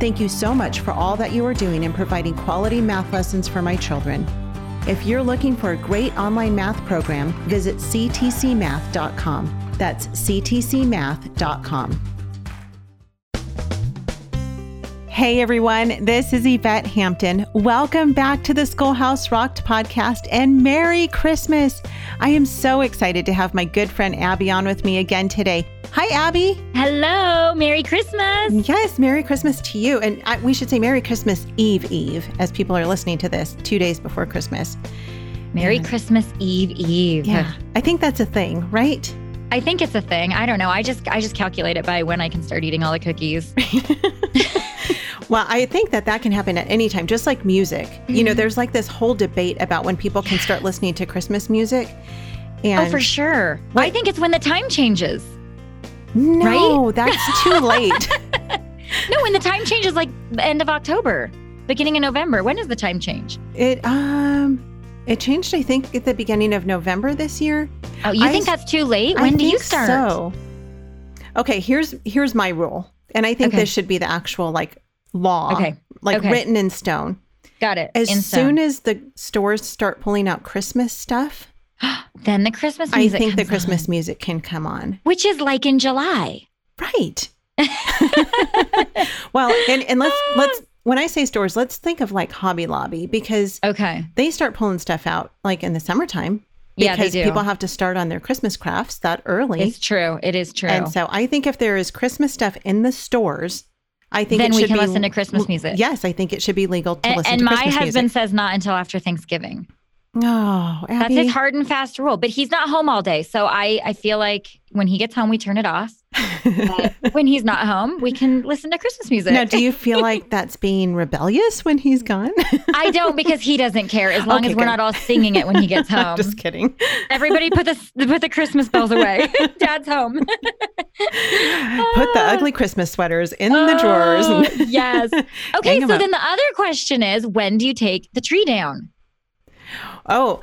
Thank you so much for all that you are doing in providing quality math lessons for my children. If you're looking for a great online math program, visit ctcmath.com. That's ctcmath.com. Hey everyone, this is Yvette Hampton. Welcome back to the Schoolhouse Rocked podcast and Merry Christmas. I am so excited to have my good friend Abby on with me again today. Hi, Abby. Hello. Merry Christmas. Yes, Merry Christmas to you. And I, we should say Merry Christmas Eve Eve as people are listening to this two days before Christmas. Merry yeah. Christmas Eve Eve. Yeah, I think that's a thing, right? I think it's a thing. I don't know. I just I just calculate it by when I can start eating all the cookies. Well, I think that that can happen at any time, just like music. Mm-hmm. You know, mm-hmm. there's like this whole debate about when people can start listening to Christmas music. And oh, for sure. What? I think it's when the time changes. No, right? that's too late. no, when the time changes, like the end of October, beginning of November. When does the time change? It um, it changed. I think at the beginning of November this year. Oh, you I, think that's too late? When I do you start? So, okay. Here's here's my rule, and I think okay. this should be the actual like law. Okay. Like okay. written in stone. Got it. As in soon as the stores start pulling out Christmas stuff, then the Christmas music. I think the Christmas on. music can come on. Which is like in July. Right. well, and, and let's let's when I say stores, let's think of like Hobby Lobby because okay, they start pulling stuff out like in the summertime. Because yeah, people have to start on their Christmas crafts that early. It's true. It is true. And so I think if there is Christmas stuff in the stores, I think then we can be, listen to Christmas music. Yes, I think it should be legal to and, listen and to Christmas music. And my husband says not until after Thanksgiving. Oh, Abby. that's his hard and fast rule. But he's not home all day, so I I feel like when he gets home, we turn it off. when he's not home, we can listen to Christmas music. Now, do you feel like that's being rebellious when he's gone? I don't because he doesn't care as long okay, as we're good. not all singing it when he gets home. Just kidding. Everybody put the put the Christmas bells away. Dad's home. put the ugly Christmas sweaters in oh, the drawers. Oh, yes. Okay, so up. then the other question is when do you take the tree down? Oh,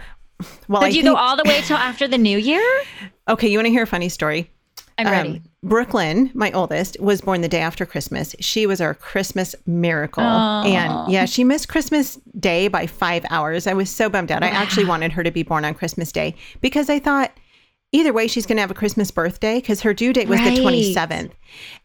well, so do you think... go all the way till after the new year? Okay, you want to hear a funny story? I'm ready. Um, Brooklyn, my oldest, was born the day after Christmas. She was our Christmas miracle. Aww. And yeah, she missed Christmas Day by five hours. I was so bummed out. I actually wanted her to be born on Christmas Day because I thought either way, she's going to have a Christmas birthday because her due date was right. the 27th.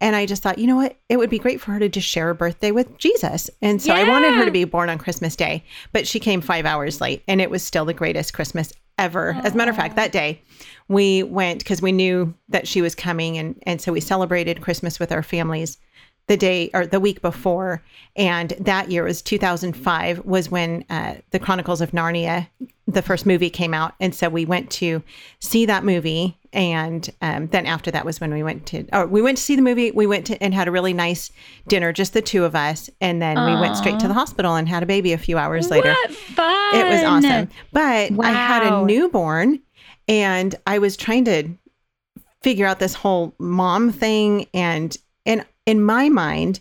And I just thought, you know what? It would be great for her to just share a birthday with Jesus. And so yeah. I wanted her to be born on Christmas Day, but she came five hours late and it was still the greatest Christmas ever. Aww. As a matter of fact, that day we went because we knew that she was coming. And, and so we celebrated Christmas with our families the day or the week before. And that year was 2005 was when uh, the Chronicles of Narnia, the first movie came out. And so we went to see that movie. And um, then after that was when we went to, or we went to see the movie. We went to and had a really nice dinner, just the two of us. And then Aww. we went straight to the hospital and had a baby a few hours later. What fun. It was awesome. But wow. I had a newborn and I was trying to figure out this whole mom thing and and in my mind,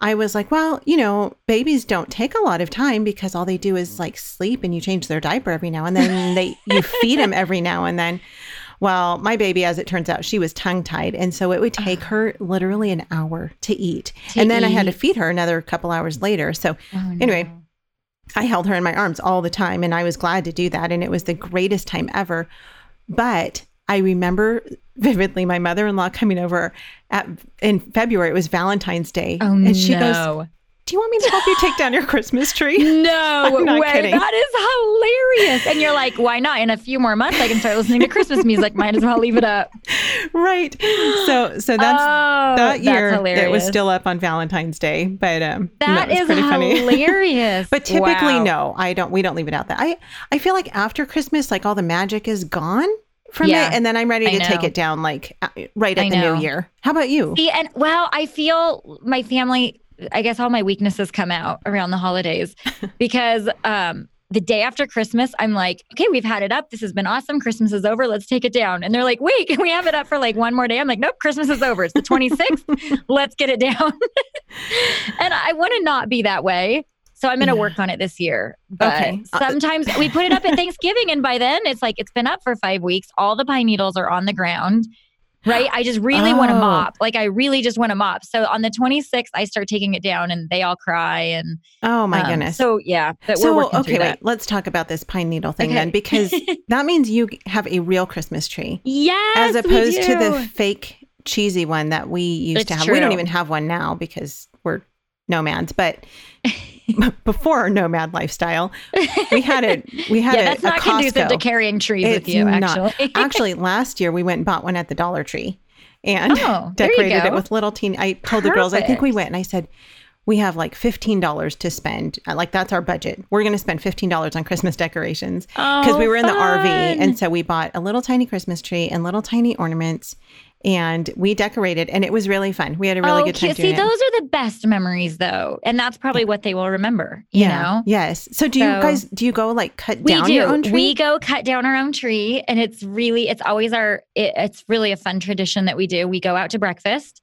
I was like, well, you know, babies don't take a lot of time because all they do is like sleep and you change their diaper every now and then they you feed them every now and then. Well, my baby, as it turns out, she was tongue tied. And so it would take her literally an hour to eat. To and then eat. I had to feed her another couple hours later. So, oh, anyway. I held her in my arms all the time and I was glad to do that. And it was the greatest time ever. But I remember vividly my mother-in-law coming over at in February. It was Valentine's Day, oh, and she no. goes, "Do you want me to help you take down your Christmas tree?" No way! Kidding. That is hilarious. And you're like, "Why not? In a few more months, I can start listening to Christmas music. Might as well leave it up." Right. So, so that's oh, that year. That's it was still up on Valentine's Day, but um, that no, is pretty hilarious. but typically, wow. no, I don't. We don't leave it out. That I I feel like after Christmas, like all the magic is gone from yeah, it and then I'm ready to take it down like uh, right at the new year. How about you? See, and well, I feel my family I guess all my weaknesses come out around the holidays because um the day after Christmas, I'm like, okay, we've had it up. This has been awesome. Christmas is over. Let's take it down. And they're like, wait, can we have it up for like one more day? I'm like, nope, Christmas is over. It's the 26th. Let's get it down. and I want to not be that way. So I'm going to yeah. work on it this year. But okay. Uh, sometimes we put it up at Thanksgiving and by then it's like it's been up for 5 weeks. All the pine needles are on the ground. Right? I just really oh. want to mop. Like I really just want to mop. So on the 26th I start taking it down and they all cry and Oh my um, goodness. So yeah, but so, we're working okay, wait, let's talk about this pine needle thing okay. then because that means you have a real Christmas tree. Yes. As opposed to the fake cheesy one that we used it's to have. True. We don't even have one now because we're nomads, but before our nomad lifestyle, we had it. We had yeah, a, that's not conducive to carrying trees it's with you. Actually, actually, last year we went and bought one at the Dollar Tree and oh, decorated it with little teen. I told Perfect. the girls, I think we went and I said, we have like $15 to spend. Uh, like that's our budget. We're going to spend $15 on Christmas decorations because oh, we were in the RV. And so we bought a little tiny Christmas tree and little tiny ornaments and we decorated and it was really fun. We had a really oh, good time. See, those it. are the best memories though. And that's probably what they will remember, you yeah. know? Yes. So do so, you guys do you go like cut down do. your own tree? We go cut down our own tree and it's really it's always our it, it's really a fun tradition that we do. We go out to breakfast.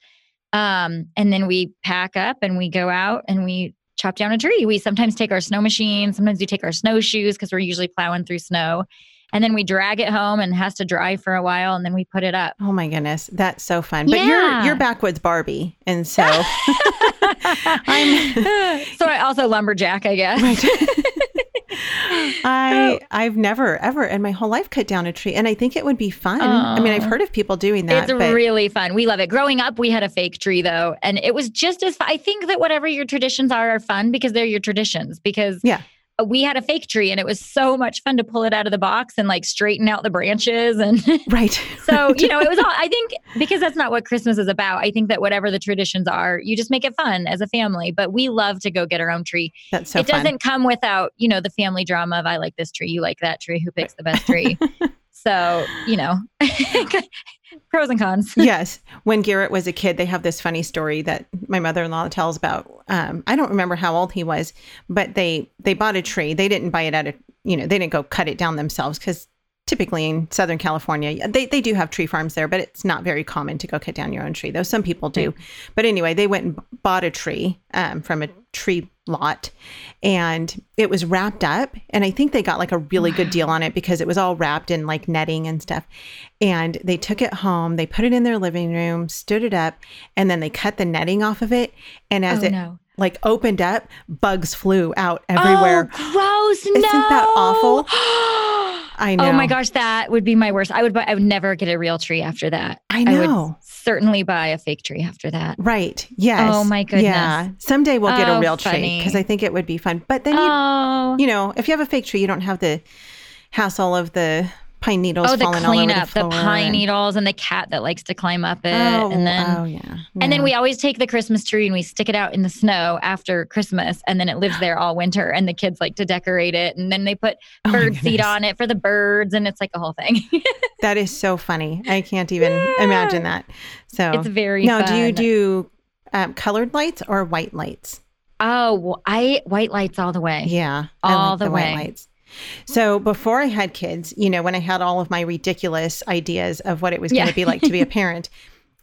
Um, and then we pack up and we go out and we chop down a tree. We sometimes take our snow machine, sometimes we take our snowshoes because we're usually plowing through snow and then we drag it home and has to dry for a while and then we put it up. Oh my goodness, that's so fun. But yeah. you're you're backwoods Barbie and so I'm so I also lumberjack, I guess. Right. I oh. I've never ever in my whole life cut down a tree and I think it would be fun. I mean, I've heard of people doing that. It's but... really fun. We love it. Growing up, we had a fake tree though, and it was just as fun. I think that whatever your traditions are are fun because they're your traditions because yeah we had a fake tree and it was so much fun to pull it out of the box and like straighten out the branches and right so you know it was all i think because that's not what christmas is about i think that whatever the traditions are you just make it fun as a family but we love to go get our own tree that's so it fun. doesn't come without you know the family drama of i like this tree you like that tree who picks the best tree so you know pros and cons. yes. When Garrett was a kid, they have this funny story that my mother-in-law tells about. Um, I don't remember how old he was, but they they bought a tree. They didn't buy it at a you know they didn't go cut it down themselves because typically in Southern California, they, they do have tree farms there, but it's not very common to go cut down your own tree, though some people do. But anyway, they went and bought a tree um, from a tree lot and it was wrapped up. And I think they got like a really wow. good deal on it because it was all wrapped in like netting and stuff. And they took it home, they put it in their living room, stood it up, and then they cut the netting off of it. And as oh, it no like opened up, bugs flew out everywhere. Oh, gross! Isn't no. that awful? I know. Oh my gosh, that would be my worst. I would buy, I would never get a real tree after that. I know. I certainly buy a fake tree after that. Right. Oh yes. Oh my goodness. Yeah. Someday we'll get oh, a real funny. tree because I think it would be fun. But then you, oh. you know, if you have a fake tree, you don't have the hassle of the pine needles. Oh, the cleanup, the, the, pine needles, and the cat that likes to climb up it, oh, and then oh yeah, yeah, and then we always take the Christmas tree and we stick it out in the snow after Christmas, and then it lives there all winter, and the kids like to decorate it, and then they put oh bird seed on it for the birds, and it's like a whole thing. that is so funny. I can't even yeah. imagine that. So it's very now. Fun. Do you do um, colored lights or white lights? Oh, I white lights all the way. Yeah, all like the, the way. White lights. So before I had kids, you know, when I had all of my ridiculous ideas of what it was yeah. going to be like to be a parent,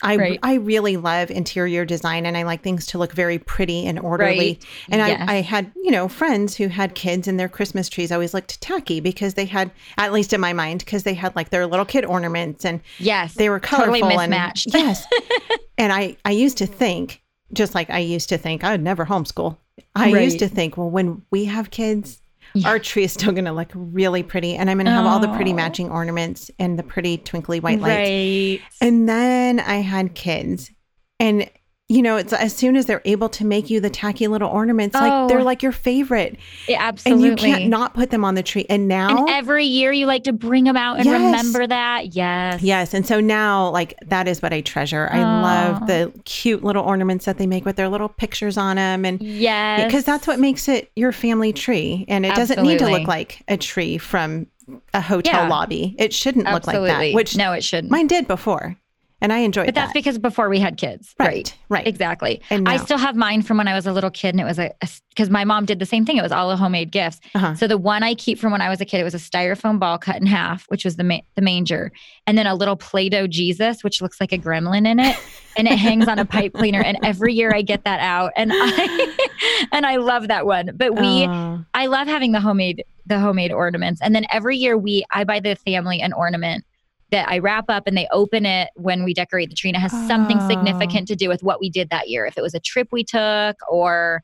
I right. I really love interior design and I like things to look very pretty and orderly. Right. And yes. I, I had, you know, friends who had kids and their Christmas trees always looked tacky because they had, at least in my mind, because they had like their little kid ornaments and yes, they were colorful totally mismatched. And, yes. and I, I used to think, just like I used to think, I would never homeschool. I right. used to think, well, when we have kids, yeah. our tree is still going to look really pretty. And I'm going to have oh. all the pretty matching ornaments and the pretty twinkly white lights. Right. And then I had kids. And you know, it's as soon as they're able to make you the tacky little ornaments, oh, like they're oh. like your favorite. Yeah, absolutely. And you can't not put them on the tree. And now and every year you like to bring them out and yes. remember that. Yes. Yes. And so now like that is what I treasure. I oh. love the cute little ornaments that they make with their little pictures on them. And yes. Because that's what makes it your family tree. And it absolutely. doesn't need to look like a tree from a hotel yeah. lobby. It shouldn't absolutely. look like that. Which no, it shouldn't. Mine did before. And I enjoyed But that's because before we had kids. right, right. Exactly. And I still have mine from when I was a little kid, and it was a because my mom did the same thing. It was all a homemade gifts. Uh-huh. So the one I keep from when I was a kid, it was a styrofoam ball cut in half, which was the ma- the manger, and then a little Play-Doh Jesus, which looks like a gremlin in it, and it hangs on a pipe cleaner. And every year I get that out, and I and I love that one. But we, Oh, I love having the homemade the homemade ornaments, and then every year we, I buy the family an ornament. That I wrap up and they open it when we decorate the tree, and it has something Oh. significant to do with what we did that year. If it was a trip we took or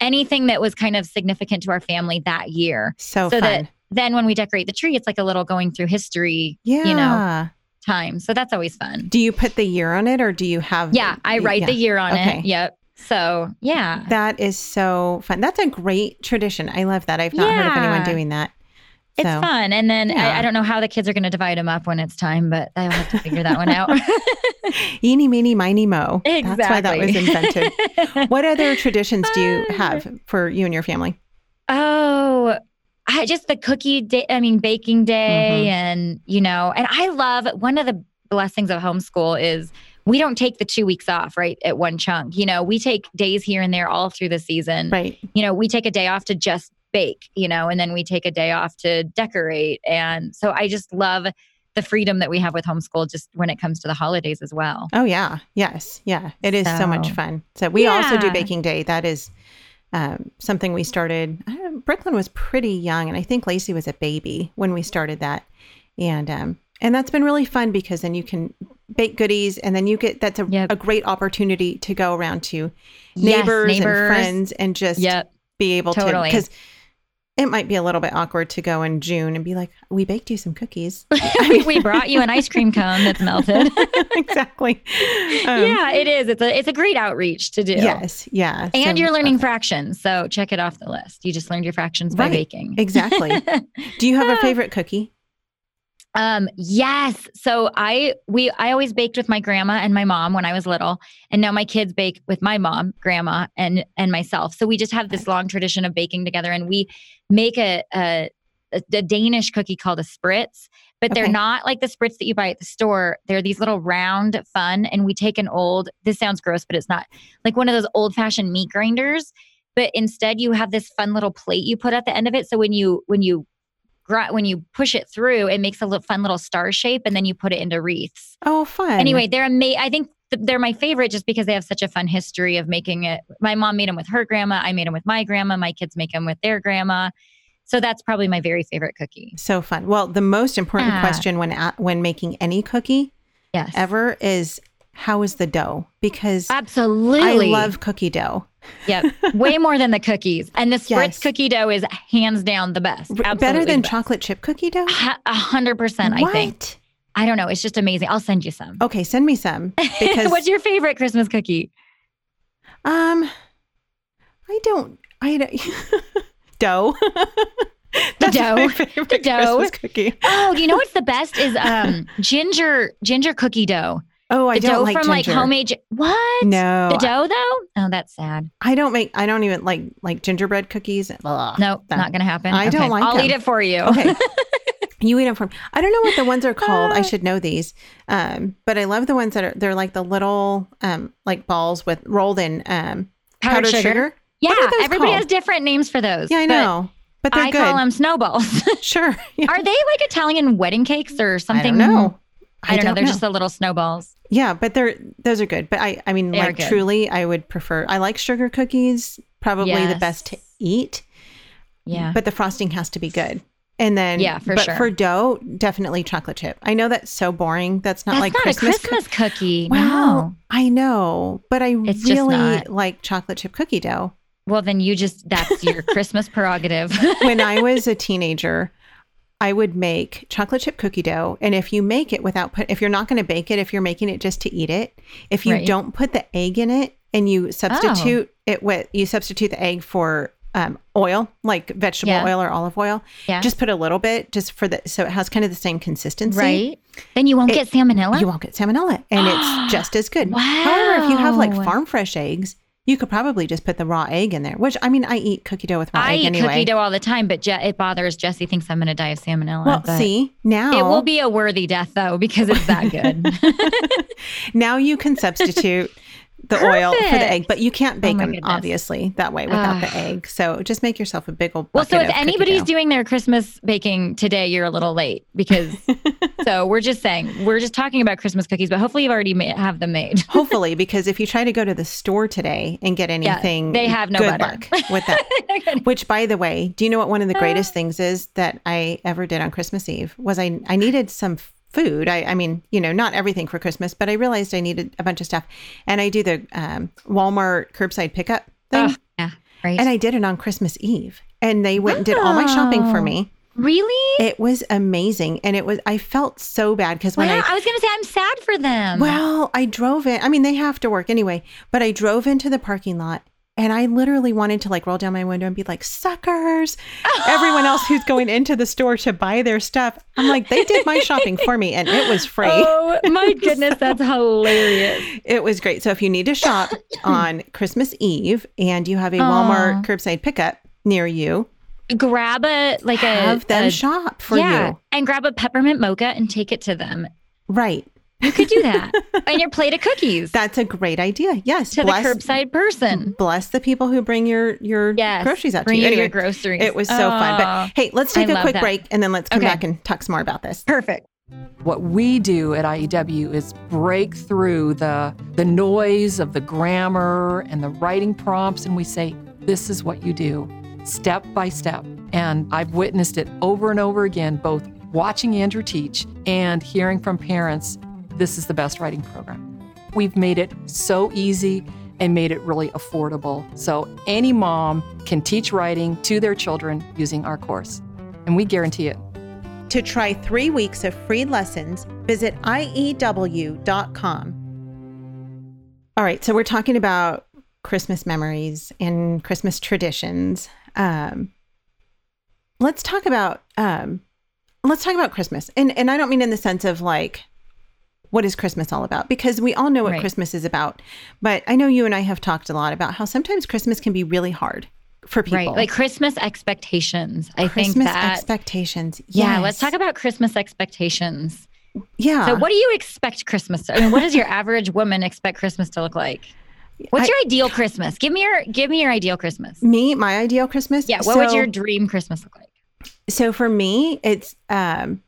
anything that was kind of significant to our family that year. so, so fun. that then when we decorate the tree, it's like a little going through history yeah. you know, time. So that's always fun. Do you put the year on it or do you have Yeah, I write yeah. the year on Okay. it. Yep. So yeah. That is so fun. That's a great tradition. I love that. I've not heard of anyone doing that. It's So, fun. And then Yeah. I, I don't know how the kids are going to divide them up when it's time, but I'll have to figure that one out. Eeny, meeny, miny, mo. exactly. That's why that was invented. what other traditions do you have for you and your family? Oh, I just the cookie day, I mean, baking day, Mhm. and you know, and I love one of the blessings of homeschool is we don't take the two weeks off, right, at one chunk. You know, we take days here and there all through the season. Right. You know, we take a day off to just bake, you know, and then we take a day off to decorate. And so I just love the freedom that we have with homeschool just when it comes to the holidays as well. Oh yeah. Yes. Yeah. It is so, much fun. So we also do baking day. That is um, something we started. I don't know, Brooklyn was pretty young, and I think Lacey was a baby when we started that. And um, and that's been really fun because then you can bake goodies, and then you get that's a, Yep. a great opportunity to go around to Yes, neighbors, and friends and just Yep. be able to because it might be a little bit awkward to go in June and be like, we baked you some cookies. we brought you an ice cream cone that's melted. exactly. Um, yeah, it is. It's a it's a great outreach to do. Yes. Yeah. And So- you're learning fractions. So check it off the list. You just learned your fractions by Right. baking. Exactly. Do you have a favorite cookie? Um, yes. So I we I always baked with my grandma and my mom when I was little, and now my kids bake with my mom, grandma, and and myself. So we just have this long tradition of baking together, and we make a a, a, Danish cookie called a spritz. But they're not like the spritz that you buy at the store. They're these little round fun, and we take an old. This sounds gross, but it's not like one of those old fashioned meat grinders. But instead, you have this fun little plate you put at the end of it. So when you when you gr- when you push it through, it makes a little fun little star shape, and then you put it into wreaths. Oh, fun. Anyway, they're ama- I think th- they're my favorite just because they have such a fun history of making it. My mom made them with her grandma. I made them with my grandma. My kids make them with their grandma. So that's probably my very favorite cookie. so fun. Well, the most important Ah. question when a when making any cookie Yes, ever is how is the dough? Because absolutely. I love cookie dough. Yep, way more than the cookies. And the spritz Yes. cookie dough is hands down the best. R- Better than best. chocolate chip cookie dough? A hundred percent. I think. I don't know. It's just amazing. I'll send you some. Okay, send me some because What's your favorite Christmas cookie? um I don't I don't dough. That's dough. The dough. Christmas cookie. Oh, you know what's the best is um ginger ginger cookie dough. Oh, I The don't dough like from like homemade. What? No, The dough though? Oh, that's sad. I don't make. I don't even like like gingerbread cookies. Ugh. Nope, No. not gonna happen. I don't Okay, like I'll them. eat it for you. Okay. You eat them from. I don't know what the ones are called. Uh. I should know these. Um, but I love the ones that are they're like the little um like balls with rolled in um Powdered sugar. Yeah, are those everybody called? has different names for those. Yeah, I know. But, they're I good. call them snowballs. sure. Yeah. Are they like Italian wedding cakes or I something? don't know. I don't, know. They're just the little snowballs. yeah, but they're those are good. But I I mean They like truly I would prefer. I like sugar cookies. Probably the best to eat. Yeah. But the frosting has to be good. And then Yeah, for but sure. for dough, definitely chocolate chip. I know that's so boring. That's not That's like not Christmas. a Christmas cookie. Well, no. I know, but I It's really like chocolate chip cookie dough. Well, then you just, that's your Christmas prerogative. When I was a teenager, I would make chocolate chip cookie dough. And if you make it without put, if you're not going to bake it, if you're making it just to eat it, if you Right. Oh. don't put the egg in it and you substitute it with, you substitute the egg for um, oil, like vegetable Yeah. oil or olive oil, yeah. just put a little bit just for the, so it has kind of the same consistency. right. Then you won't It- get salmonella. You won't get salmonella and it's just as good. Wow. However, if you have like farm fresh eggs, You could probably just put the raw egg in there, which I mean, I eat cookie dough with raw I egg eat anyway. cookie dough all the time, but Je- it bothers Jesse. Thinks I'm going to die of salmonella. well, see now it will be a worthy death though because it's that good. now you can substitute the oil for the egg, but you can't bake Oh them goodness. obviously that way without the egg. So just make yourself a big old well, so if anybody's doing their Christmas baking today, you're a little late because. so we're just saying we're just talking about Christmas cookies, but hopefully you've already ma- have them made. Hopefully, because if you try to go to the store today and get anything, they have no good butter. luck with that. Which, by the way, do you know what one of the greatest things is that I ever did on Christmas Eve was I I needed some food. I, I mean, you know, not everything for Christmas, but I realized I needed a bunch of stuff, and I do the um, Walmart curbside pickup thing, Ugh, yeah, right. and I did it on Christmas Eve, and they went and did all my shopping for me. Really? It was amazing, and it was I felt so bad because when Wow, I I was going to say I'm sad for them. Well, I drove in. I mean, they have to work anyway, but I drove into the parking lot and I literally wanted to like roll down my window and be like, suckers. Everyone else who's going into the store to buy their stuff. I'm like, they did my shopping for me and it was free. Oh my goodness, that's hilarious. It was great. So if you need to shop on Christmas Eve and you have a Walmart curbside pickup near you, Grab a like a have them a- shop for yeah, you. and grab a peppermint mocha and take it to them. Right. You could do that, and your plate of cookies That's a great idea. Yes. to bless, the curbside person. bless the people who bring your your Yes, groceries out bring to you. you your groceries. It was so fun. But oh, hey, let's take a quick that. break and then let's come Okay. back and talk some more about this. perfect. What we do at IEW is break through the the noise of the grammar and the writing prompts and we say this is what you do step by step. And I've witnessed it over and over again both watching Andrew teach and hearing from parents this is the best writing program. We've made it so easy and made it really affordable. So any mom can teach writing to their children using our course. And we guarantee it. To try three weeks of free lessons, visit IEW.com. All right, so we're talking about Christmas memories and Christmas traditions. Um, let's talk about um, let's talk about Christmas, and and I don't mean in the sense of like what is Christmas all about because we all know what Right. Christmas is about. But I know you and I have talked a lot about how sometimes Christmas can be really hard for people. Right, like Christmas expectations. I Christmas think that. expectations. yeah, let's talk about Christmas expectations. Yeah. So, what do you expect Christmas? To, I mean, what does your average woman expect Christmas to look like? What's I- your ideal Christmas? Give me your give me your ideal Christmas. me, my ideal Christmas. Yeah, what would your dream Christmas look like? So for me, it's um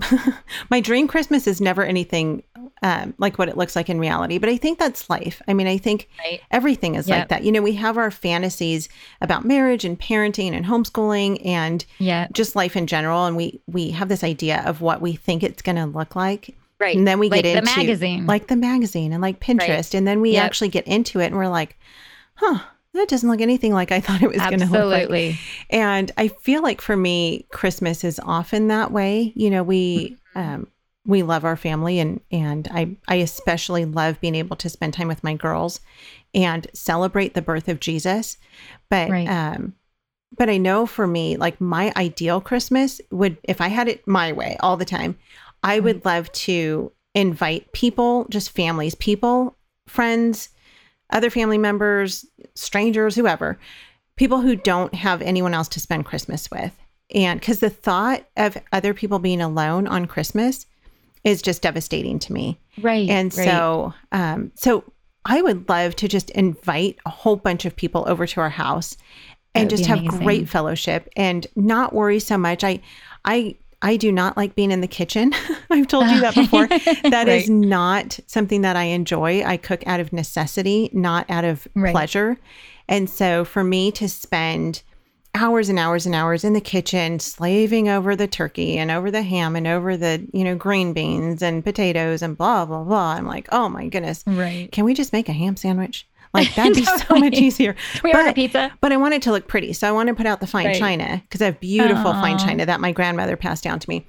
my dream Christmas is never anything um like what it looks like in reality, but I think that's life. I mean, I think Right. everything is like that. You know, we have our fantasies about marriage and parenting and homeschooling and Yeah, just life in general and we we have this idea of what we think it's going to look like. Right. And then we like get the into magazine. like the magazine and like Pinterest and then we Yep. actually get into it and we're like, "Huh, that doesn't look anything like I thought it was going to look like." absolutely. And I feel like for me, Christmas is often that way. You know, we Mm-hmm. um, we love our family, and and I I especially love being able to spend time with my girls and celebrate the birth of Jesus. But Right. um, but I know for me, like my ideal Christmas would, if I had it my way all the time, I would love to invite people, just families, people, friends, other family members, strangers, whoever, people who don't have anyone else to spend Christmas with. And because the thought of other people being alone on Christmas is just devastating to me. Right. And right. so, um, so I would love to just invite a whole bunch of people over to our house and just have amazing. great fellowship and not worry so much. I, I, I do not like being in the kitchen. I've told you that before. That is Right. not something that I enjoy. I cook out of necessity, not out of Right. pleasure. And so for me to spend hours and hours and hours in the kitchen slaving over the turkey and over the ham and over the, you know, green beans and potatoes and blah blah blah. I'm like, "Oh my goodness. right. Can we just make a ham sandwich?" Like that'd be so much easier. We order But- pizza? But I want it to look pretty. So I want to put out the fine Right. china because I have beautiful fine china that my grandmother passed down to me.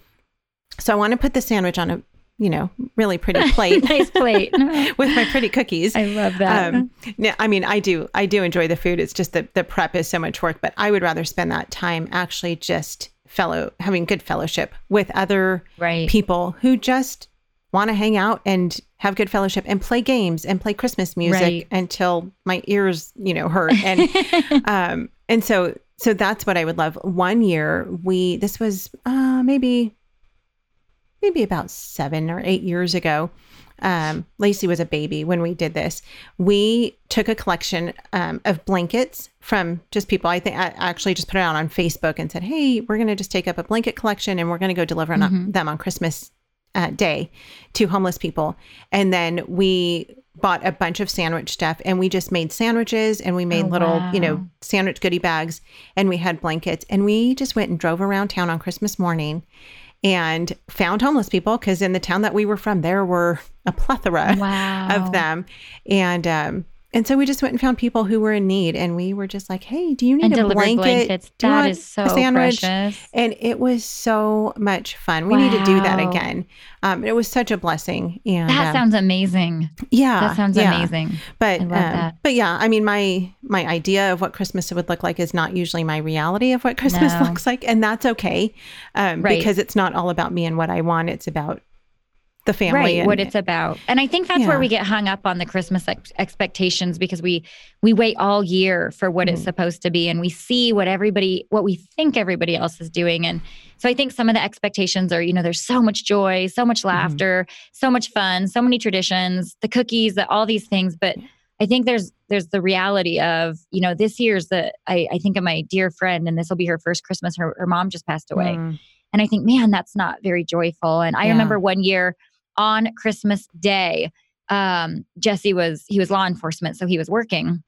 So I want to put the sandwich on a, you know, really pretty plate nice plate. with my pretty cookies. I love that. Um, yeah, I mean, I do, I do enjoy the food. It's just that the prep is so much work, but I would rather spend that time actually just fellow having good fellowship with other right. people who just want to hang out and have good fellowship and play games and play Christmas music Right. until my ears, you know, hurt. And um, and so so that's what I would love. One year we this was uh, maybe maybe about seven or eight years ago. Um, Lacey was a baby when we did this. We took a collection um, of blankets from just people. I think I actually just put it out on Facebook and said, "Hey, we're going to just take up a blanket collection and we're going to go deliver on- Mhm. them on Christmas uh, Day to homeless people." And then we bought a bunch of sandwich stuff and we just made sandwiches and we made Oh, little, you know, sandwich goodie bags and we had blankets and we just went and drove around town on Christmas morning and found homeless people because in the town that we were from there were a plethora wow. of them and um and so we just went and found people who were in need and we were just like hey do you need and a blanket blankets. Do you That want is so sandwich precious. and it was so much fun we need to do that again um it was such a blessing and That um, sounds amazing. yeah That sounds yeah. amazing. but I love um, that. but yeah i mean my my idea of what christmas would look like is not usually my reality of what christmas No. looks like and that's okay um Right. because it's not all about me and what i want it's about the family right what it's about. And i think that's where we get hung up on the christmas ex- expectations because we we wait all year for what it's Mhm. supposed to be and we see what everybody what we think everybody else is doing. And so i think some of the expectations are you know there's so much joy so much laughter so much fun so many traditions the cookies the, all these things. But i think there's there's the reality of you know this year's the i, I think of my dear friend and this will be her first christmas. Her, her mom just passed away. Mm, and I think, man, that's not very joyful. And I Yeah. remember one year on Christmas Day, um, Jesse was he was law enforcement, so he was working,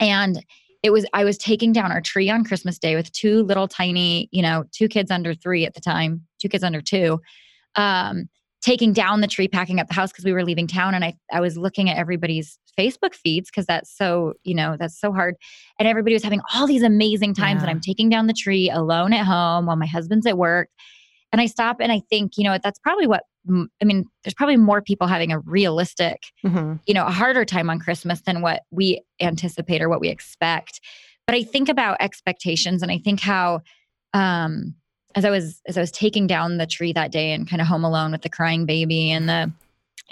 and it was I was taking down our tree on Christmas Day with two little tiny, you know, two kids under three at the time, two kids under two, um, taking down the tree, packing up the house because we were leaving town, and I I was looking at everybody's Facebook feeds because that's so you know that's so hard, and everybody was having all these amazing times, and I'm taking down the tree alone at home while my husband's at work, and I stop and I think you know that's probably what I mean. There's probably more people having a realistic mhm. you know a harder time on christmas than what we anticipate or what we expect but i think about expectations and i think how um as i was as i was taking down the tree that day and kind of home alone with the crying baby and the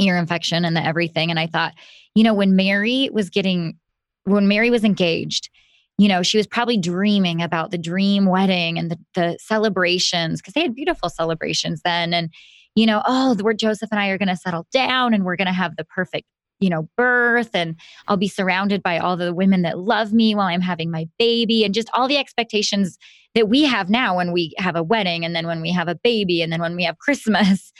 ear infection and the everything and i thought you know when mary was getting when mary was engaged you know she was probably dreaming about the dream wedding and the, the celebrations because they had beautiful celebrations then and you know oh the word joseph and i are going to settle down and we're going to have the perfect you know birth and i'll be surrounded by all the women that love me while i'm having my baby and just all the expectations that we have now when we have a wedding and then when we have a baby and then when we have christmas.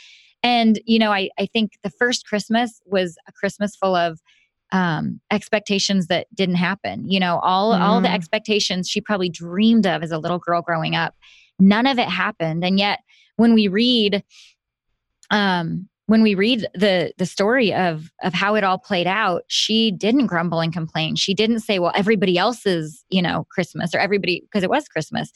And you know i, I think the first christmas was a christmas full of um, expectations that didn't happen. You know all all the Mm. expectations she probably dreamed of as a little girl growing up none of it happened. And yet when we read um when we read the the story of of how it all played out she didn't grumble and complain. She didn't say well everybody else's you know christmas or everybody because it was christmas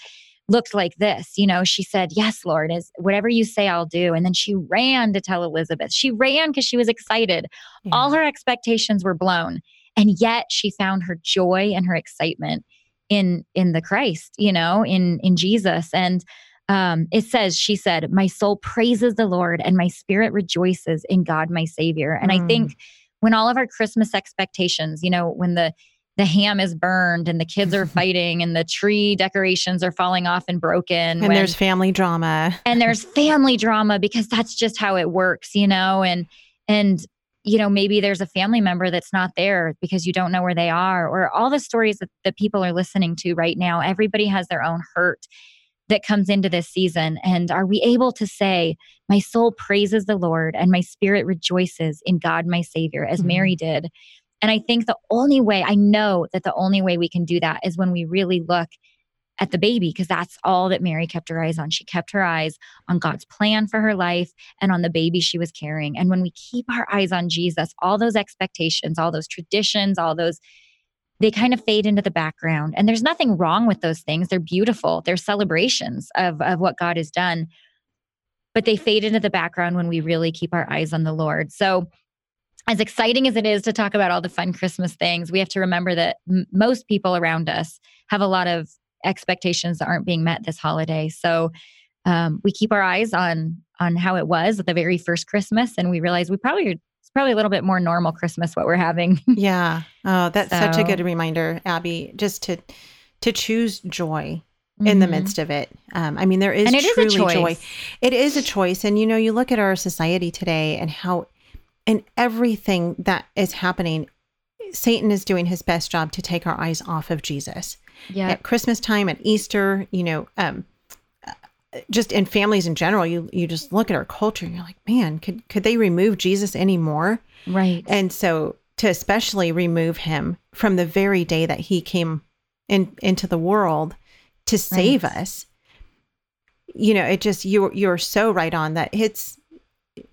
looked like this. You know she said yes lord is whatever you say i'll do. And then she ran to tell elizabeth. She ran because she was excited. All her expectations were blown and yet she found her joy and her excitement in in the christ you know in in jesus. And um it says she said my soul praises the lord and my spirit rejoices in god my savior. And i Mm. think when all of our christmas expectations you know when the the ham is burned and the kids are fighting and the tree decorations are falling off and broken and when- there's family drama. And there's family drama because that's just how it works you know and and you know maybe there's a family member that's not there because you don't know where they are or all the stories that, that people are listening to right now everybody has their own hurt that comes into this season and are we able to say my soul praises the lord and my spirit rejoices in god my savior as Mhm. mary did and i think the only way i know that the only way we can do that is when we really look at the baby because that's all that Mary kept her eyes on. She kept her eyes on God's plan for her life and on the baby she was carrying. And when we keep our eyes on Jesus, all those expectations, all those traditions, all those they kind of fade into the background. And there's nothing wrong with those things. They're beautiful. They're celebrations of of what God has done. But they fade into the background when we really keep our eyes on the Lord. So as exciting as it is to talk about all the fun Christmas things, we have to remember that m- most people around us have a lot of expectations that aren't being met this holiday. So um, we keep our eyes on on how it was at the very first Christmas, and we realize we probably probably a little bit more normal Christmas what we're having. yeah. Oh, that's such a good reminder, Abby, just to to choose joy in the Mhm. midst of it. Um, I mean, there is is truly a choice. joy. It is a choice. And you know, you look at our society today and how and everything that is happening, Satan is doing his best job to take our eyes off of Jesus. Yeah, At Christmas time, at Easter, you know, um, just in families in general, you you just look at our culture and you're like, man, could could they remove Jesus anymore? right. And so to especially remove him from the very day that he came in into the world to save Right. us, you know, it just you're you're so right on that it's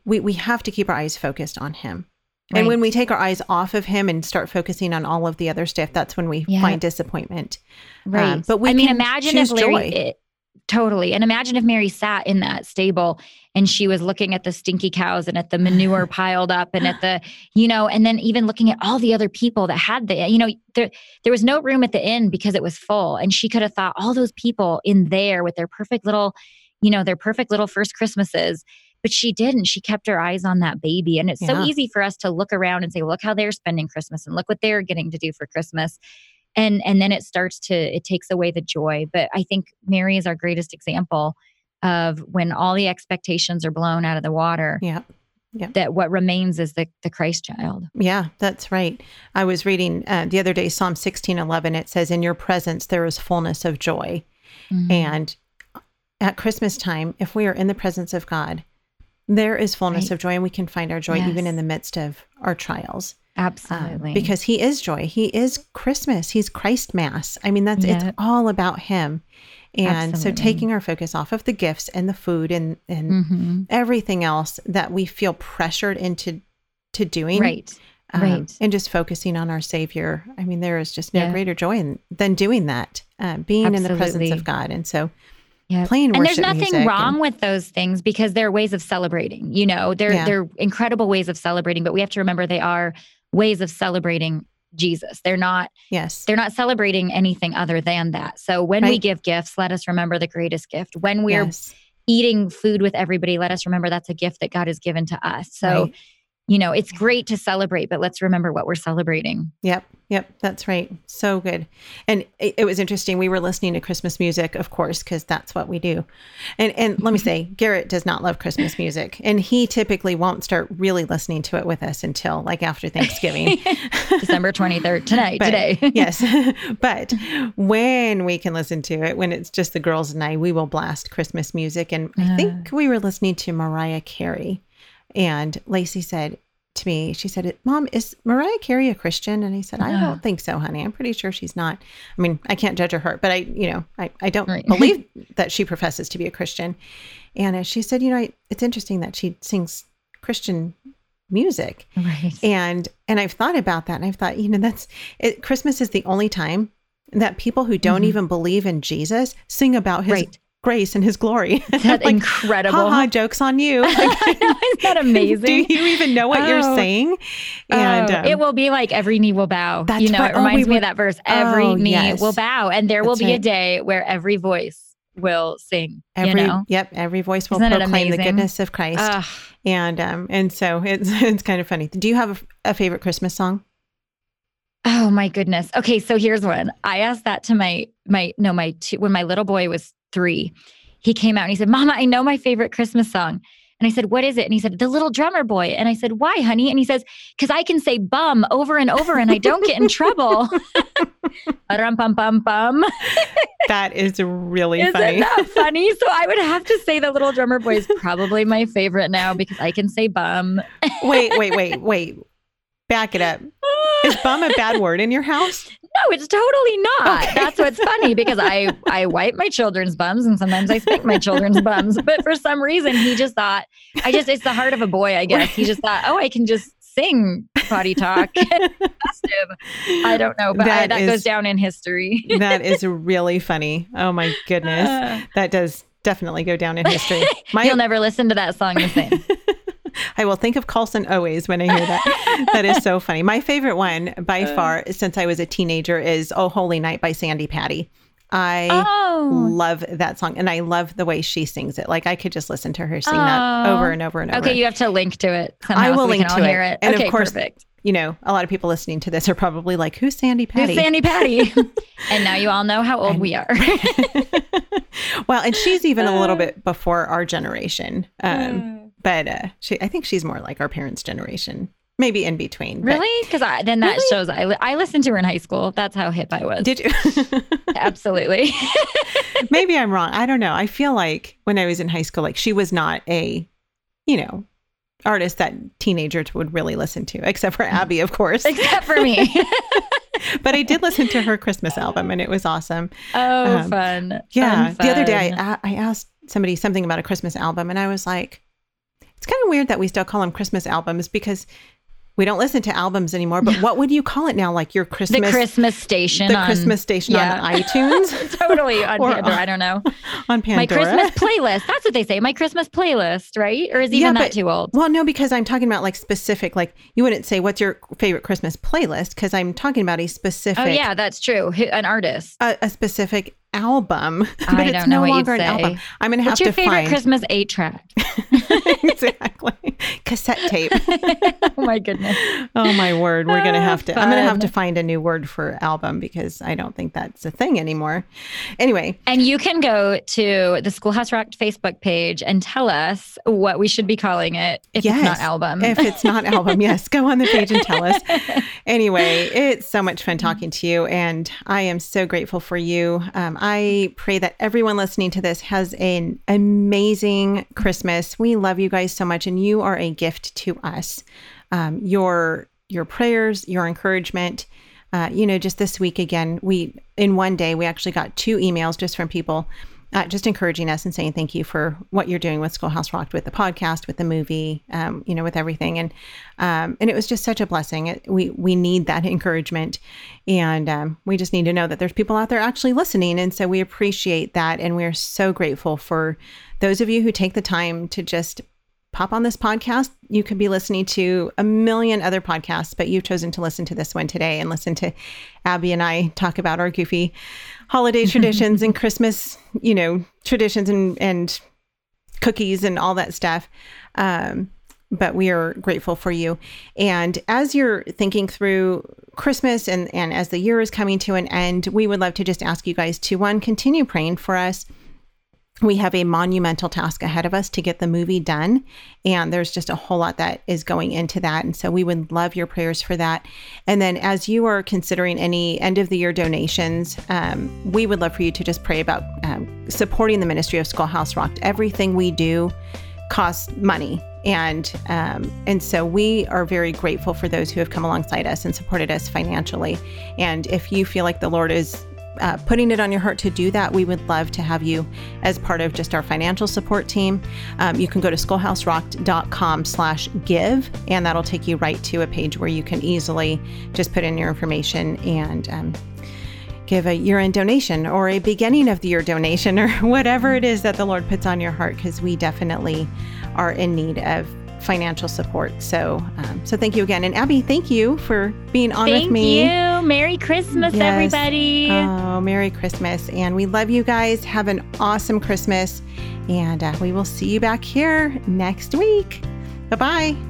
we we have to keep our eyes focused on him. And when we take our eyes off of him and start focusing on all of the other stuff, that's when we Yeah. find disappointment. Right. Um, but we I mean, imagine if Larry, it- totally. And imagine if Mary sat in that stable and she was looking at the stinky cows and at the manure piled up and at the, you know, and then even looking at all the other people that had the, you know, there, there was no room at the inn because it was full. And she could have thought all those people in there with their perfect little, you know, their perfect little first Christmases. But she didn't. She kept her eyes on that baby. And it's so easy for us to look around and say, look how they're spending Christmas and look what they're getting to do for Christmas and and then it starts to it takes away the joy but i think mary is our greatest example of when all the expectations are blown out of the water Yeah. yeah. that what remains is the the christ child Yeah, that's right. I was reading uh, the other day Psalm 16:11 it says in your presence there is fullness of joy. Mhm. And at Christmas time, if we are in the presence of God, there is fullness Right. of joy and we can find our joy even in the midst of our trials. Um, absolutely because he is joy. He is Christmas. He's Christ Mass. I mean, that's it's all about him. And so taking our focus off of the gifts and the food and and Mhm. everything else that we feel pressured into to doing right um, right. and just focusing on our savior i mean there is just no Yeah. greater joy in, than doing that uh, being in the presence of god and so Yeah. playing and there's nothing wrong and- with those things because they're ways of celebrating you know they're Yeah. they're incredible ways of celebrating but we have to remember they are ways of celebrating jesus they're not yes they're not celebrating anything other than that. So when we give gifts, let us remember the greatest gift. When we're yes. eating food with everybody, let us remember that's a gift that God has given to us. So, Right. You know, it's great to celebrate, but let's remember what we're celebrating. Yep, yep, that's right. So good. And it, it was interesting. We were listening to Christmas music, of course, because that's what we do. And and let me mm-hmm. say, Garrett does not love Christmas music, and he typically won't start really listening to it with us until like after Thanksgiving. December 23rd, tonight, But- today. yes, but when we can listen to it, when it's just the girls and I, we will blast Christmas music. And I think ah. we were listening to Mariah Carey, and Lacey said to me, she said, "Mom, is Mariah Carey a Christian?" And I said, "I don't think so, honey. I'm pretty sure she's not. I mean, I can't judge her heart, but I, you know, I, I don't Right. believe that she professes to be a Christian." And she said, "You know, I, it's interesting that she sings Christian music." Right. and and i've thought about that and i've thought you know that's it, christmas is the only time that people who don't Mhm. even believe in jesus sing about his Right. Grace and his glory That's like incredible. haha jokes on you Like, isn't that amazing? do you even know what you're Oh. saying and Oh, um, it will be like every knee will bow. That's you know, right. it Oh, we reminds me were- of that verse. Every Oh, knee yes. will bow, and there will That's be a day where every voice will sing. every you know, yep every voice will Isn't proclaim the goodness of christ Ugh. and um and so it's it's kind of funny do you have a, a favorite christmas song Oh my goodness. Okay, so here's one. I asked that to my my no my two, when my little boy was 3. He came out and he said, "Mama, I know my favorite Christmas song." And I said, "What is it?" And he said, "The Little Drummer Boy." And I said, "Why, honey?" And he says, "Cuz I can say bum over and over and I don't get in trouble." Rum pum pum pum. that is really Isn't funny that funny? So I would have to say the Little Drummer Boy is probably my favorite now because I can say bum. wait wait wait wait back it up is bum a bad word in your house No, it's totally not. Okay. That's what's funny because I I wipe my children's bums and sometimes I spank my children's bums. But for some reason, he just thought I just it's the heart of a boy. I guess he just thought, oh, I can just sing potty talk. I don't know, but I, That that is- goes down in history. that is really funny. Oh my goodness. Uh, That does definitely go down in history. My, You'll never listen to that song the same. I will think of Carlson always when I hear that. that is so funny. My favorite one by Uh. far since I was a teenager is Oh Holy Night by Sandi Patty. I Oh. love that song and I love the way she sings it. Like I could just listen to her sing that Oh. over and over and over. Okay, you have to link to it. I will so link to it. hear it. And of okay, course, perfect. you know, a lot of people listening to this are probably like, "Who's Sandi Patty? Who's Sandi Patty? and now you all know how old And- we are. well, and she's even a Uh. little bit before our generation. Um, but uh, she, I think she's more like our parents' generation, maybe in between. really? Because then that Really? shows I, I listened to her in high school. That's how hip I was. Did you? Absolutely. maybe I'm wrong. I don't know. I feel like when I was in high school, like she was not a, you know, artist that teenagers would really listen to, except for Abby, of course. Except for me. but I did listen to her Christmas album, and it was awesome. oh, Um, fun. Yeah. Fun, The other day, I, I asked somebody something about a Christmas album, and I was like, it's kind of weird that we still call them Christmas albums because we don't listen to albums anymore. But what would you call it now? Like your Christmas, the Christmas, station. the on, Christmas station yeah. on iTunes, totally on Pandora. on- I don't know. on Pandora, My Christmas playlist. That's what they say. My Christmas playlist, right? Or is even Yeah, that but- too old? Well, no, because I'm talking about like specific, like you wouldn't say what's your favorite Christmas playlist because I'm talking about a oh, specific, Oh yeah, that's true. An artist. a, a specific album. I but it's don't know no longer an album. I'm gonna have What's your to favorite find Christmas eight track? exactly cassette tape. oh my goodness. Oh my word, we're gonna have to. I'm gonna have to find a new word for album because I don't think that's a thing anymore. Anyway, And you can go to the Schoolhouse Rocked Facebook page and tell us what we should be calling it if it's not album. if it's not album, yes, go on the page and tell us. Anyway, it's so much fun talking to you, and I am so grateful for you. Um, I pray that everyone listening to this has an amazing Christmas. We love you guys so much, and you are a gift to us. Um, your your prayers, your encouragement. Uh, you know, just this week again, we in one day we actually got two emails just from people uh, just encouraging us and saying thank you for what you're doing with Schoolhouse Rocked, with the podcast, with the movie, um, you know, with everything, and um, and it was just such a blessing. It, we we need that encouragement, and um, we just need to know that there's people out there actually listening, and so we appreciate that, and we're so grateful for those of you who take the time to just pop on this podcast. You could be listening to a million other podcasts, but you've chosen to listen to this one today and listen to Abby and I talk about our goofy holiday traditions and Christmas, you know, traditions and and cookies and all that stuff. Um, but we are grateful for you. And as you're thinking through Christmas and and as the year is coming to an end, we would love to just ask you guys to one continue praying for us we have a monumental task ahead of us to get the movie done. And there's just a whole lot that is going into that. And so we would love your prayers for that. And then as you are considering any end of the year donations, um, we would love for you to just pray about um, supporting the ministry of Schoolhouse Rocked. Everything we do costs money. And um, and so we are very grateful for those who have come alongside us and supported us financially. And if you feel like the Lord is uh, putting it on your heart to do that, we would love to have you as part of just our financial support team. Um, you can go to schoolhouserocked.com slash give, and that'll take you right to a page where you can easily just put in your information and um, give a year-end donation or a beginning of the year donation or whatever it is that the Lord puts on your heart, because we definitely are in need of financial support. So, um, so thank you again, and Abby, thank you for being on Thank with me. you. Merry Christmas, Yes. everybody. Oh, Merry Christmas. And we love you guys. Have an awesome Christmas. And uh, we will see you back here next week. Bye bye.